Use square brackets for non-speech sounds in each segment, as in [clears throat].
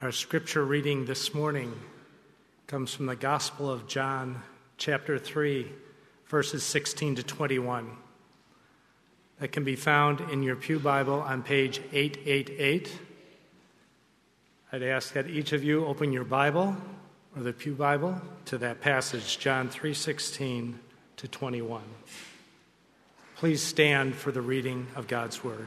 Our scripture reading this morning comes from the Gospel of John, chapter 3, verses 16 to 21. That can be found in your Pew Bible on page 888. I'd ask that each of you open your Bible or the Pew Bible to that passage, John 3:16 to 21. Please stand for the reading of God's word.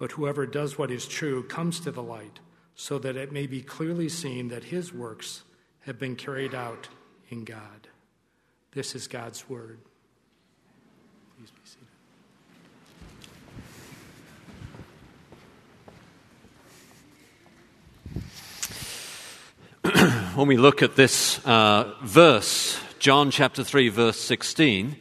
But whoever does what is true comes to the light, so that it may be clearly seen that his works have been carried out in God. This is God's word. Please be seated. [clears throat] when we look at this uh, verse, John chapter 3, verse 16,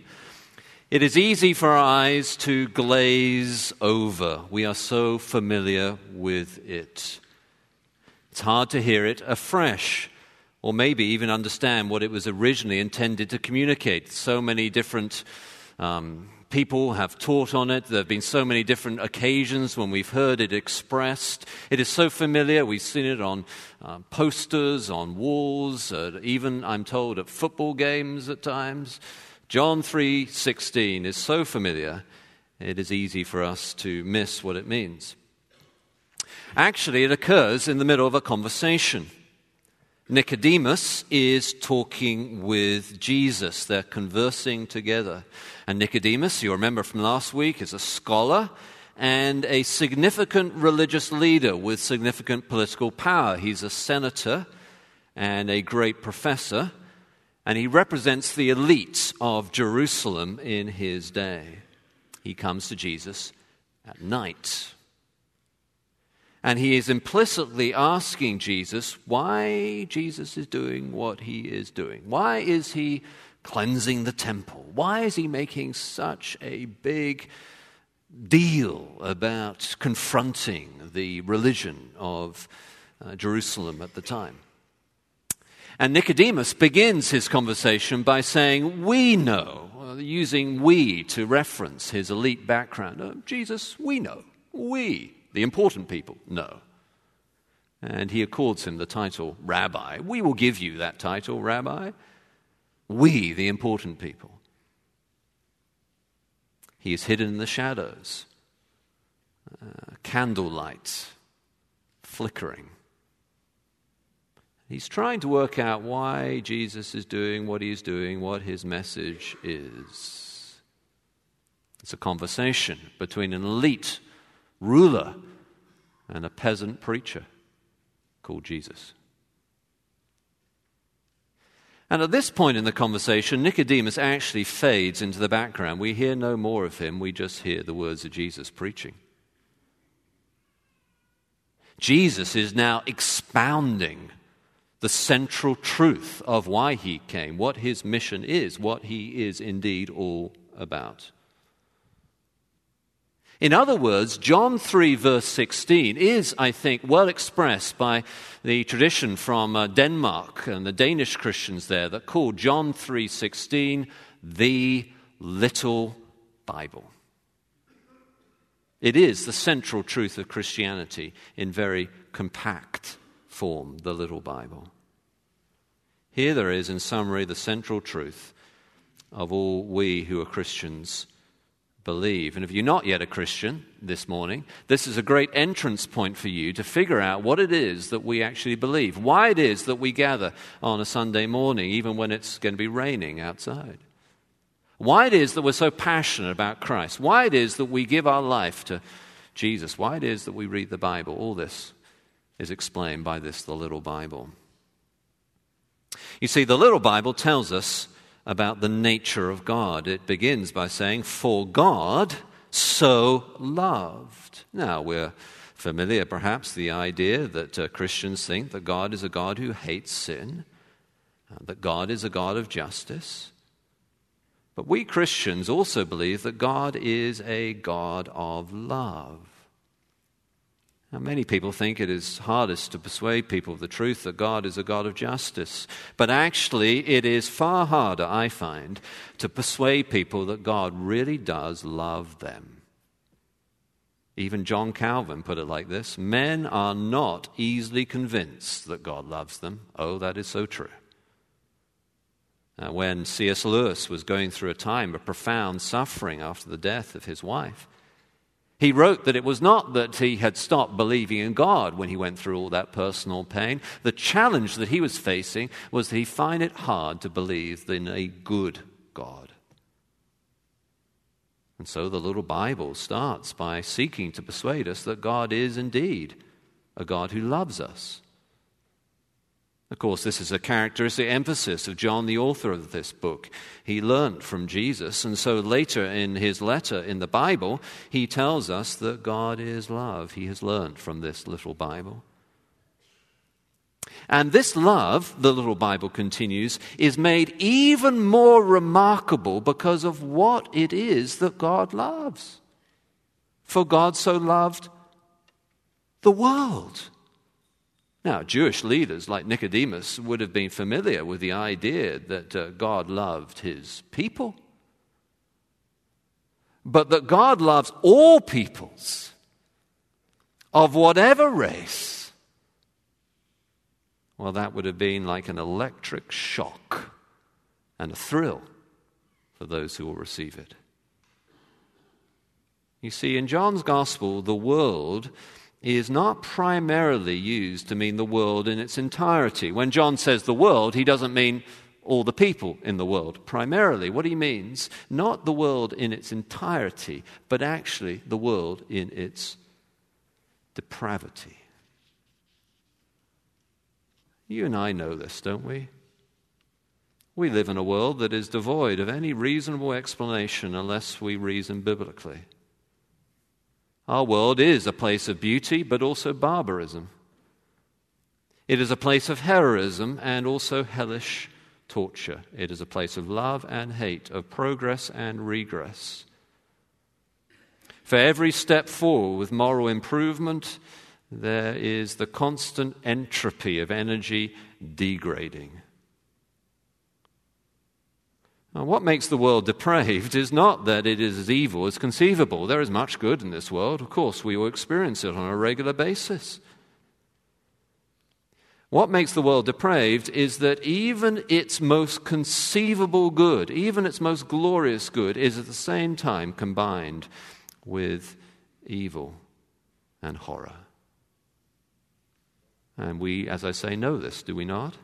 it is easy for our eyes to glaze over. We are so familiar with it. It's hard to hear it afresh, or maybe even understand what it was originally intended to communicate. So many different um, people have taught on it. There have been so many different occasions when we've heard it expressed. It is so familiar. We've seen it on uh, posters, on walls, uh, even, I'm told, at football games at times. John 3:16 is so familiar, it is easy for us to miss what it means. Actually, it occurs in the middle of a conversation. Nicodemus is talking with Jesus. They're conversing together. And Nicodemus, you remember from last week, is a scholar and a significant religious leader with significant political power. He's a senator and a great professor and he represents the elite of Jerusalem in his day. He comes to Jesus at night. And he is implicitly asking Jesus why Jesus is doing what he is doing. Why is he cleansing the temple? Why is he making such a big deal about confronting the religion of uh, Jerusalem at the time? And Nicodemus begins his conversation by saying, We know, using we to reference his elite background. Oh, Jesus, we know. We, the important people, know. And he accords him the title Rabbi. We will give you that title, Rabbi. We, the important people. He is hidden in the shadows, uh, candlelight flickering. He's trying to work out why Jesus is doing what he's doing, what his message is. It's a conversation between an elite ruler and a peasant preacher called Jesus. And at this point in the conversation, Nicodemus actually fades into the background. We hear no more of him, we just hear the words of Jesus preaching. Jesus is now expounding the central truth of why he came, what his mission is, what he is indeed all about. In other words, John 3, verse 16, is, I think, well expressed by the tradition from uh, Denmark and the Danish Christians there that call John 3:16 the little Bible. It is the central truth of Christianity in very compact form, the little Bible. Here there is, in summary, the central truth of all we who are Christians believe. And if you're not yet a Christian this morning, this is a great entrance point for you to figure out what it is that we actually believe, why it is that we gather on a Sunday morning, even when it's going to be raining outside. Why it is that we're so passionate about Christ, why it is that we give our life to Jesus, why it is that we read the Bible. All this is explained by this, the little Bible. You see, the little Bible tells us about the nature of God. It begins by saying, For God so loved. Now, we're familiar, perhaps, the idea that uh, Christians think that God is a God who hates sin, uh, that God is a God of justice. But we Christians also believe that God is a God of love. Now, many people think it is hardest to persuade people of the truth that God is a God of justice. But actually, it is far harder, I find, to persuade people that God really does love them. Even John Calvin put it like this Men are not easily convinced that God loves them. Oh, that is so true. when C.S. Lewis was going through a time of profound suffering after the death of his wife, he wrote that it was not that he had stopped believing in God when he went through all that personal pain. The challenge that he was facing was that he find it hard to believe in a good God. And so the little Bible starts by seeking to persuade us that God is indeed a God who loves us of course, this is a characteristic emphasis of John, the author of this book. He learnt from Jesus, and so later in his letter in the Bible, he tells us that God is love. He has learnt from this little Bible. And this love, the little Bible continues, is made even more remarkable because of what it is that God loves. For God so loved the world now, Jewish leaders like Nicodemus would have been familiar with the idea that uh, God loved his people. But that God loves all peoples of whatever race, well, that would have been like an electric shock and a thrill for those who will receive it. You see, in John's Gospel, the world is not primarily used to mean the world in its entirety. When John says the world, he doesn't mean all the people in the world. Primarily, what he means, not the world in its entirety, but actually the world in its depravity. You and I know this, don't we? We live in a world that is devoid of any reasonable explanation unless we reason biblically. Our world is a place of beauty, but also barbarism. It is a place of heroism and also hellish torture. It is a place of love and hate, of progress and regress. For every step forward with moral improvement, there is the constant entropy of energy degrading. Now, what makes the world depraved is not that it is as evil as conceivable. There is much good in this world. Of course, we will experience it on a regular basis. What makes the world depraved is that even its most conceivable good, even its most glorious good, is at the same time combined with evil and horror. And we, as I say, know this, do we not?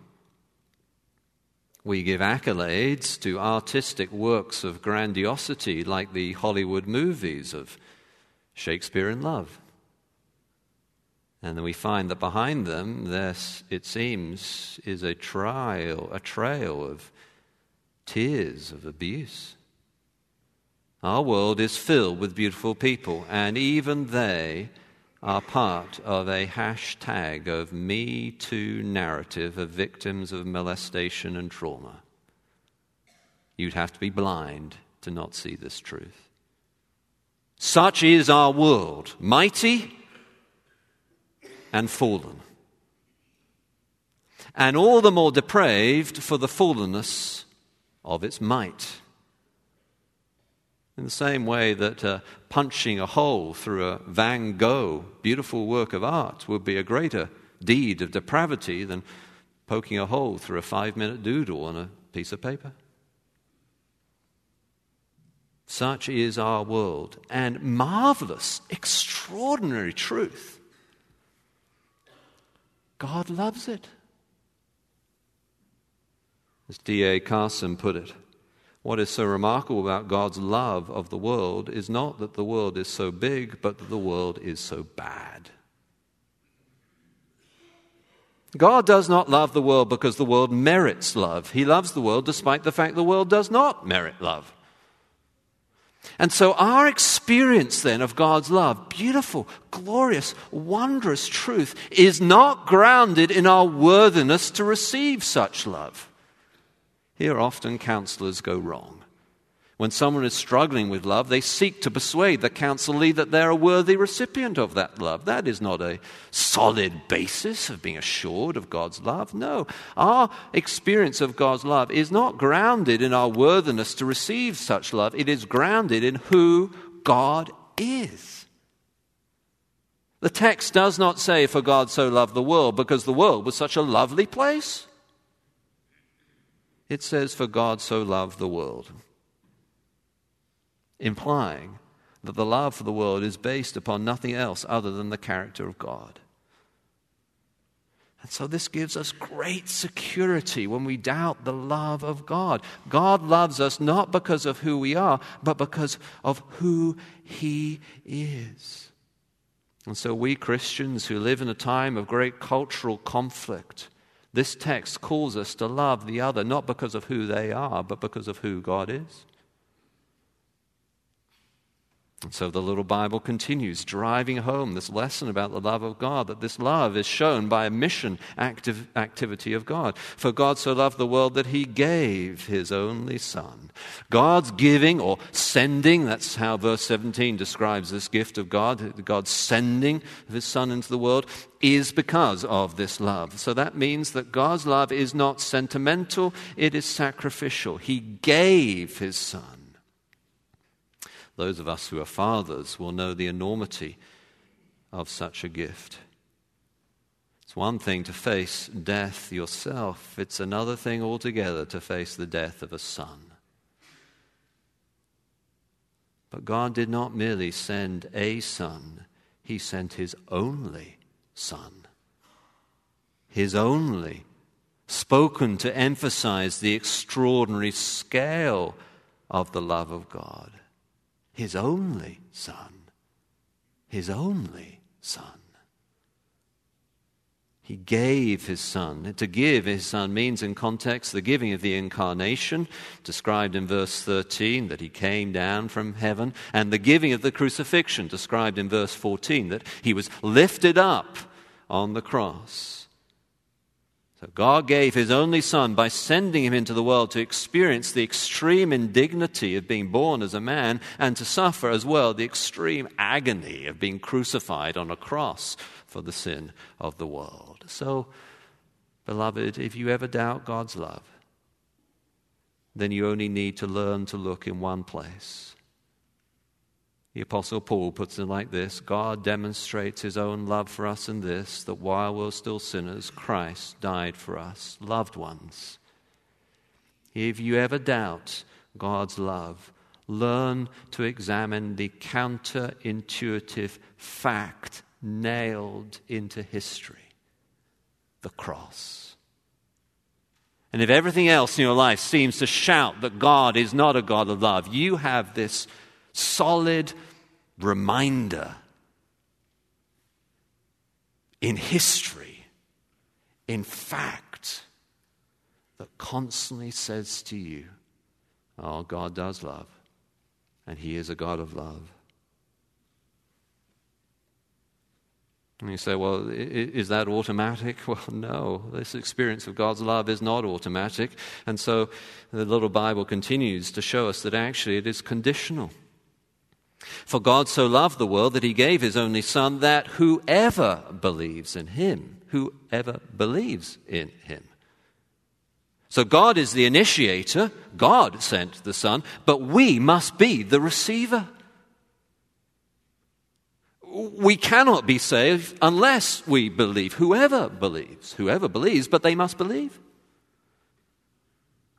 We give accolades to artistic works of grandiosity like the Hollywood movies of Shakespeare in Love. And then we find that behind them, this, it seems, is a trial, a trail of tears of abuse. Our world is filled with beautiful people, and even they are part of a hashtag of Me Too narrative of victims of molestation and trauma. You'd have to be blind to not see this truth. Such is our world, mighty and fallen. And all the more depraved for the fallenness of its might. In the same way that uh, punching a hole through a Van Gogh beautiful work of art would be a greater deed of depravity than poking a hole through a five minute doodle on a piece of paper. Such is our world. And marvelous, extraordinary truth. God loves it. As D.A. Carson put it, what is so remarkable about God's love of the world is not that the world is so big, but that the world is so bad. God does not love the world because the world merits love. He loves the world despite the fact the world does not merit love. And so, our experience then of God's love, beautiful, glorious, wondrous truth, is not grounded in our worthiness to receive such love. Here, often counselors go wrong. When someone is struggling with love, they seek to persuade the counselee that they're a worthy recipient of that love. That is not a solid basis of being assured of God's love. No, our experience of God's love is not grounded in our worthiness to receive such love, it is grounded in who God is. The text does not say, For God so loved the world, because the world was such a lovely place. It says, For God so loved the world implying that the love for the world is based upon nothing else other than the character of God. And so this gives us great security when we doubt the love of God. God loves us not because of who we are, but because of who He is. And so, we Christians who live in a time of great cultural conflict, this text calls us to love the other not because of who they are, but because of who God is. And so the little Bible continues, driving home this lesson about the love of God, that this love is shown by a mission active activity of God. For God so loved the world that he gave his only Son. God's giving or sending, that's how verse 17 describes this gift of God, God's sending of his Son into the world, is because of this love. So that means that God's love is not sentimental, it is sacrificial. He gave his Son. Those of us who are fathers will know the enormity of such a gift. It's one thing to face death yourself, it's another thing altogether to face the death of a son. But God did not merely send a son, He sent His only Son. His only, spoken to emphasize the extraordinary scale of the love of God his only Son. His only Son. He gave his Son. To give his Son means, in context, the giving of the incarnation, described in verse 13, that he came down from heaven, and the giving of the crucifixion, described in verse 14, that he was lifted up on the cross. God gave his only son by sending him into the world to experience the extreme indignity of being born as a man and to suffer as well the extreme agony of being crucified on a cross for the sin of the world. So, beloved, if you ever doubt God's love, then you only need to learn to look in one place the Apostle Paul puts it like this God demonstrates his own love for us in this, that while we're still sinners, Christ died for us, loved ones. If you ever doubt God's love, learn to examine the counterintuitive fact nailed into history the cross. And if everything else in your life seems to shout that God is not a God of love, you have this solid reminder in history, in fact, that constantly says to you, Oh, God does love, and He is a God of love. And you say, well, is that automatic? [laughs] Well, no. This experience of God's love is not automatic. And so the little Bible continues to show us that actually it is conditional. For God so loved the world that he gave his only Son, that whoever believes in him, whoever believes in him. So God is the initiator, God sent the Son, but we must be the receiver. We cannot be saved unless we believe. Whoever believes, whoever believes, but they must believe.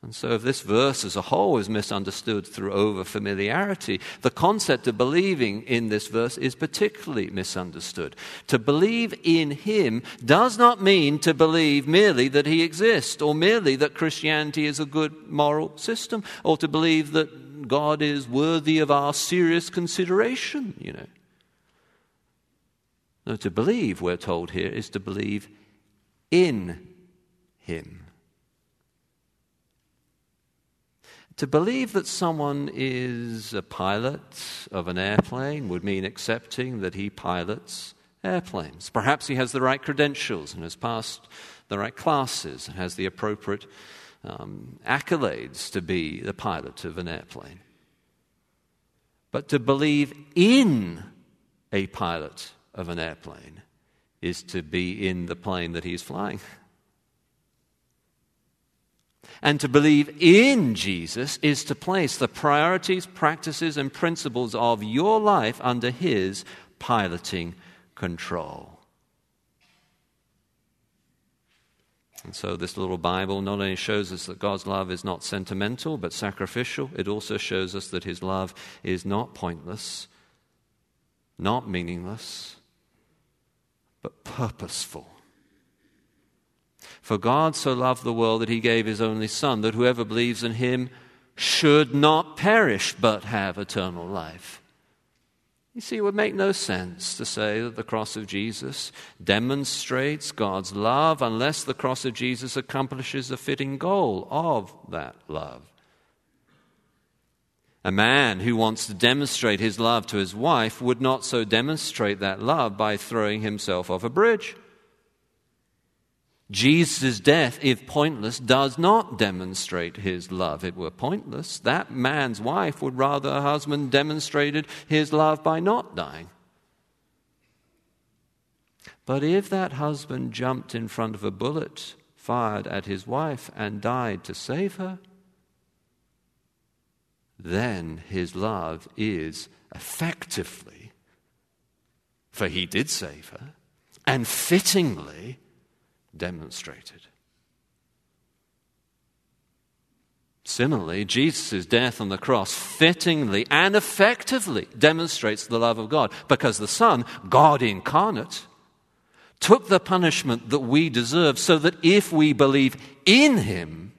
And so, if this verse as a whole is misunderstood through over familiarity, the concept of believing in this verse is particularly misunderstood. To believe in Him does not mean to believe merely that He exists, or merely that Christianity is a good moral system, or to believe that God is worthy of our serious consideration, you know. No, to believe, we're told here, is to believe in Him. To believe that someone is a pilot of an airplane would mean accepting that he pilots airplanes. Perhaps he has the right credentials and has passed the right classes and has the appropriate um, accolades to be the pilot of an airplane. But to believe in a pilot of an airplane is to be in the plane that he's flying. And to believe in Jesus is to place the priorities, practices, and principles of your life under His piloting control. And so, this little Bible not only shows us that God's love is not sentimental but sacrificial, it also shows us that His love is not pointless, not meaningless, but purposeful. For God so loved the world that he gave his only Son, that whoever believes in him should not perish but have eternal life. You see, it would make no sense to say that the cross of Jesus demonstrates God's love unless the cross of Jesus accomplishes the fitting goal of that love. A man who wants to demonstrate his love to his wife would not so demonstrate that love by throwing himself off a bridge. Jesus' death, if pointless, does not demonstrate his love. It were pointless. That man's wife would rather her husband demonstrated his love by not dying. But if that husband jumped in front of a bullet fired at his wife and died to save her, then his love is effectively, for he did save her, and fittingly demonstrated. Similarly, Jesus' death on the cross fittingly and effectively demonstrates the love of God because the Son, God incarnate, took the punishment that we deserve so that if we believe in Him,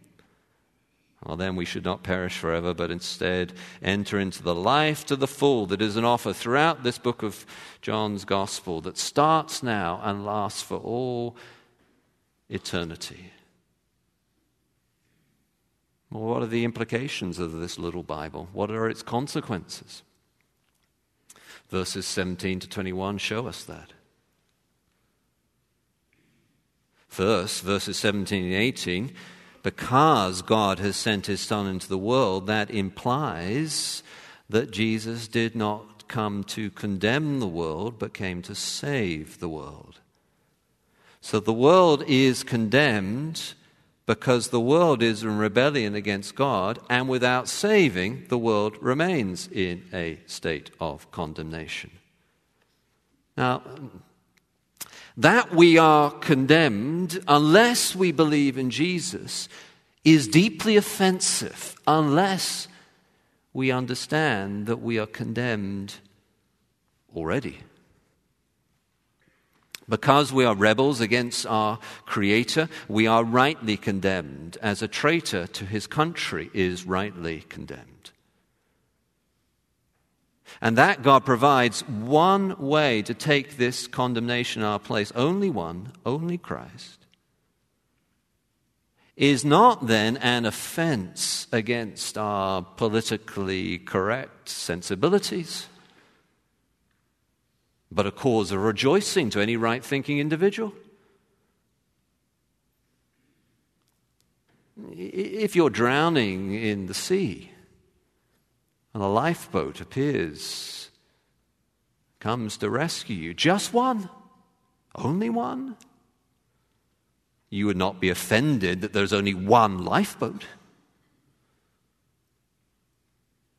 well, then we should not perish forever, but instead enter into the life to the full that is an offer throughout this book of John's Gospel that starts now and lasts for all eternity. Well, what are the implications of this little Bible? What are its consequences? Verses 17 to 21 show us that. First, verses 17 and 18, because God has sent his Son into the world, that implies that Jesus did not come to condemn the world, but came to save the world. So the world is condemned because the world is in rebellion against God, and without saving, the world remains in a state of condemnation. Now, that we are condemned unless we believe in Jesus is deeply offensive unless we understand that we are condemned already. Because we are rebels against our Creator, we are rightly condemned, as a traitor to his country is rightly condemned. And that God provides one way to take this condemnation in our place, only one, only Christ, is not then an offense against our politically correct sensibilities but a cause of rejoicing to any right thinking individual. If you're drowning in the sea and a lifeboat appears, comes to rescue you, just one, only one, you would not be offended that there's only one lifeboat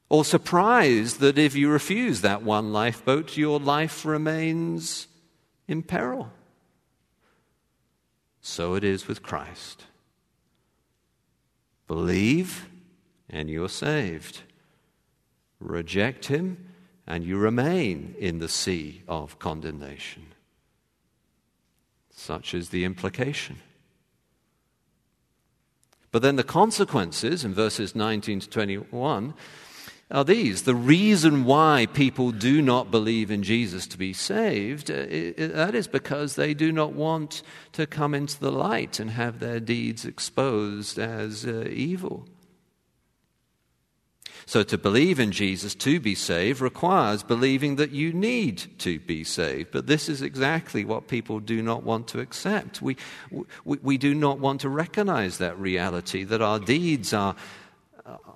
or surprised that if you refuse that one lifeboat, your life remains in peril. So it is with Christ. Believe, and you're saved. Reject him, and you remain in the sea of condemnation. Such is the implication. But then the consequences in verses 19 to 21 are these. The reason why people do not believe in Jesus to be saved, uh, that is because they do not want to come into the light and have their deeds exposed as uh, evil. So, to believe in Jesus to be saved requires believing that you need to be saved. But this is exactly what people do not want to accept. We, we, we do not want to recognize that reality that our deeds are,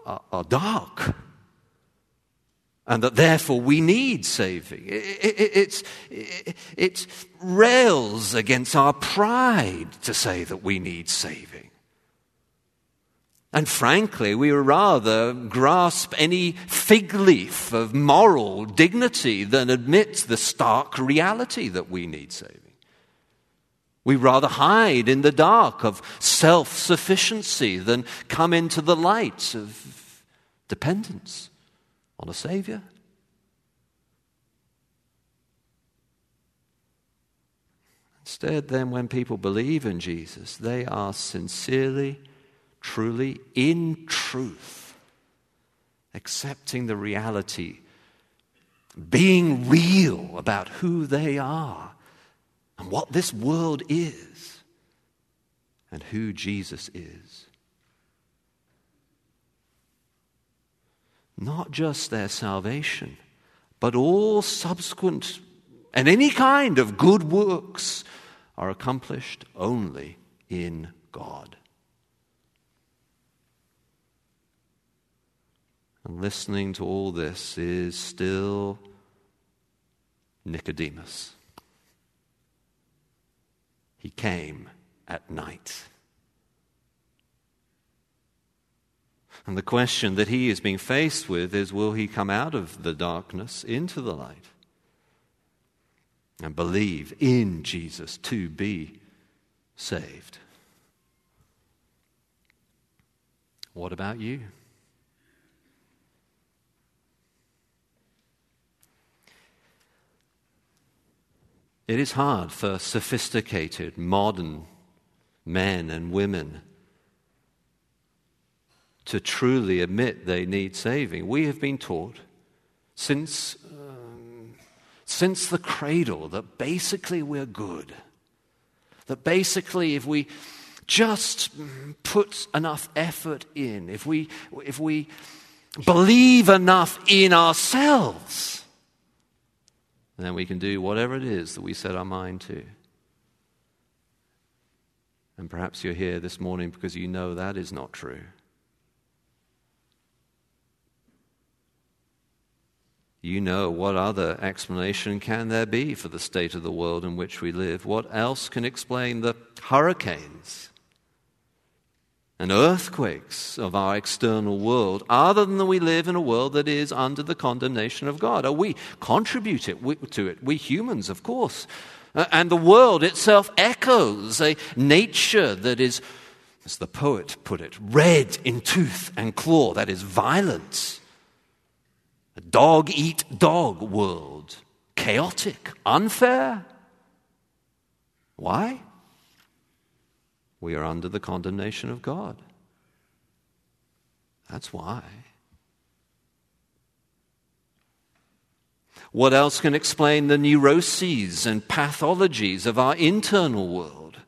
are, are dark and that therefore we need saving. It, it, it, it rails against our pride to say that we need saving. And frankly, we would rather grasp any fig leaf of moral dignity than admit the stark reality that we need saving. We rather hide in the dark of self sufficiency than come into the light of dependence on a Savior. Instead, then, when people believe in Jesus, they are sincerely truly, in truth, accepting the reality, being real about who they are and what this world is and who Jesus is. Not just their salvation, but all subsequent and any kind of good works are accomplished only in God. And listening to all this is still Nicodemus. He came at night. And the question that he is being faced with is will he come out of the darkness into the light and believe in Jesus to be saved? What about you? It is hard for sophisticated, modern men and women to truly admit they need saving. We have been taught since, um, since the cradle that basically we're good. That basically, if we just put enough effort in, if we, if we believe enough in ourselves, then we can do whatever it is that we set our mind to. And perhaps you're here this morning because you know that is not true. You know what other explanation can there be for the state of the world in which we live? What else can explain the hurricanes and earthquakes of our external world, other than that we live in a world that is under the condemnation of God. Are we contribute it, to it? We humans, of course. Uh, and the world itself echoes a nature that is, as the poet put it, red in tooth and claw, that is violent. A dog eat dog world, chaotic, unfair. Why? we are under the condemnation of God. That's why. What else can explain the neuroses and pathologies of our internal world?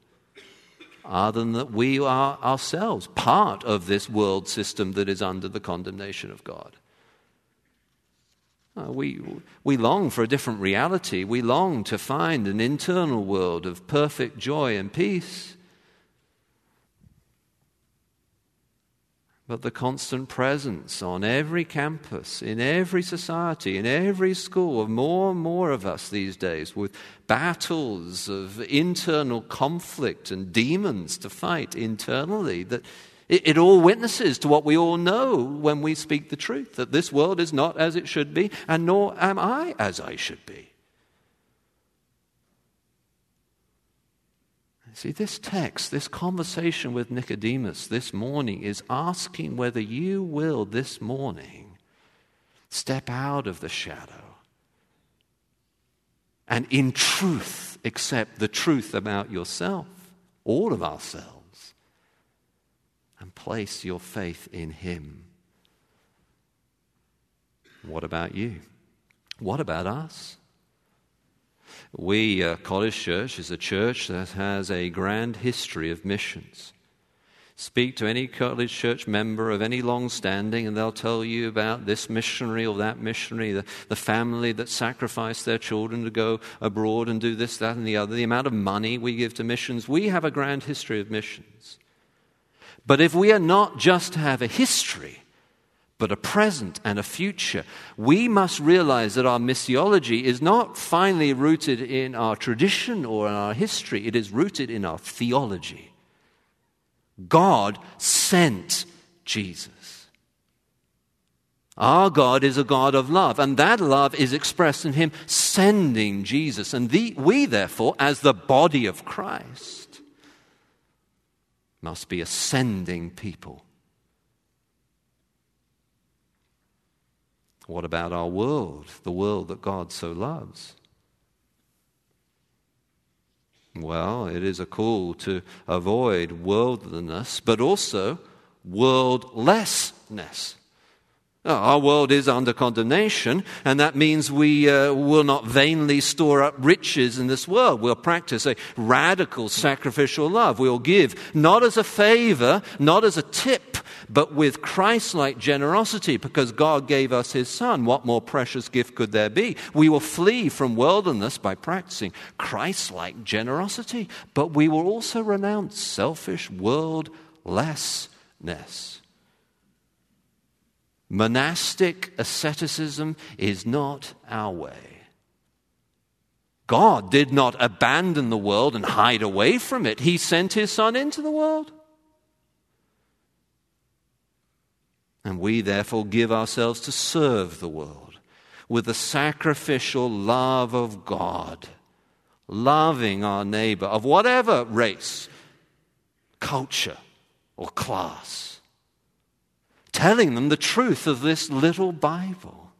Other than that we are ourselves part of this world system that is under the condemnation of God. Uh, we, we long for a different reality. We long to find an internal world of perfect joy and peace. but the constant presence on every campus, in every society, in every school of more and more of us these days with battles of internal conflict and demons to fight internally. That it, it all witnesses to what we all know when we speak the truth that this world is not as it should be, and nor am I as I should be. See, this text, this conversation with Nicodemus this morning is asking whether you will this morning step out of the shadow and in truth accept the truth about yourself, all of ourselves, and place your faith in Him. What about you? What about us? We, uh, College Church, is a church that has a grand history of missions. Speak to any college church member of any long standing, and they'll tell you about this missionary or that missionary, the, the family that sacrificed their children to go abroad and do this, that, and the other, the amount of money we give to missions. We have a grand history of missions. But if we are not just to have a history, but a present and a future. We must realize that our missiology is not finally rooted in our tradition or in our history, it is rooted in our theology. God sent Jesus. Our God is a God of love, and that love is expressed in Him sending Jesus. And the, we, therefore, as the body of Christ, must be ascending people What about our world, the world that God so loves? Well, it is a call to avoid worldliness, but also worldlessness. Our world is under condemnation, and that means we uh, will not vainly store up riches in this world. We'll practice a radical sacrificial love. We'll give not as a favor, not as a tip, but with Christ like generosity because God gave us His Son. What more precious gift could there be? We will flee from worldliness by practicing Christ like generosity, but we will also renounce selfish worldlessness. Monastic asceticism is not our way. God did not abandon the world and hide away from it. He sent his Son into the world. And we therefore give ourselves to serve the world with the sacrificial love of God, loving our neighbor of whatever race, culture, or class telling them the truth of this little Bible.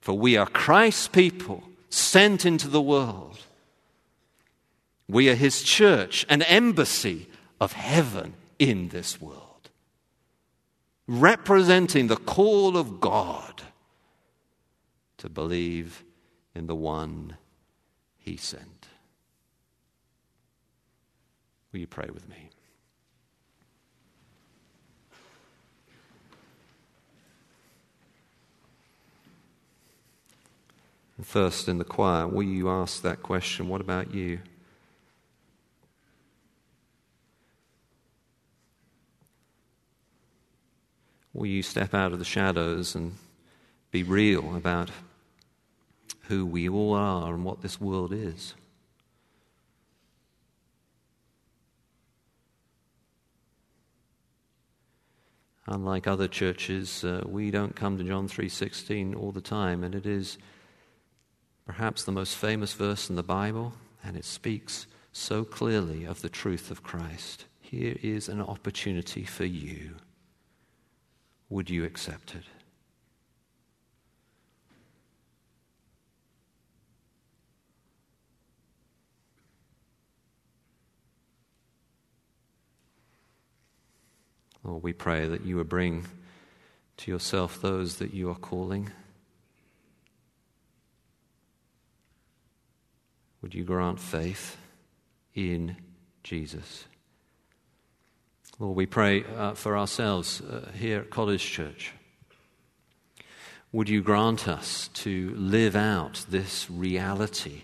For we are Christ's people sent into the world. We are his church, an embassy of heaven in this world, representing the call of God to believe in the one he sent. Will you pray with me? First in the choir, will you ask that question? What about you? Will you step out of the shadows and be real about who we all are and what this world is? Unlike other churches, uh, we don't come to John 3:16 all the time, and it is perhaps the most famous verse in the Bible, and it speaks so clearly of the truth of Christ. Here is an opportunity for you. Would you accept it? Lord, we pray that you would bring to yourself those that you are calling. Would you grant faith in Jesus? Lord, we pray uh, for ourselves uh, here at College Church. Would you grant us to live out this reality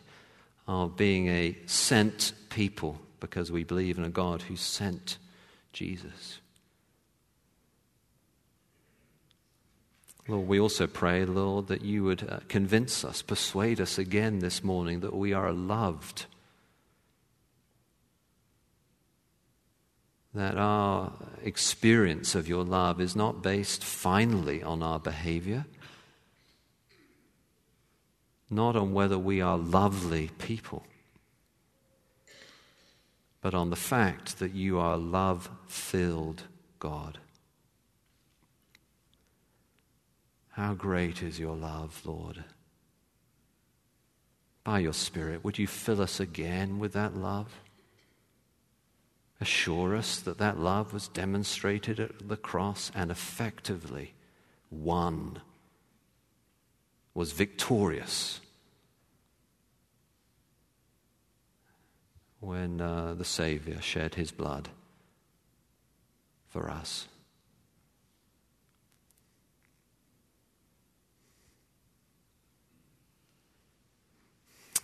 of being a sent people because we believe in a God who sent Jesus? Lord, we also pray, Lord, that you would uh, convince us, persuade us again this morning that we are loved. That our experience of your love is not based finally on our behavior, not on whether we are lovely people, but on the fact that you are love filled God. How great is your love, Lord. By your Spirit, would you fill us again with that love? Assure us that that love was demonstrated at the cross and effectively won, was victorious when uh, the Savior shed his blood for us.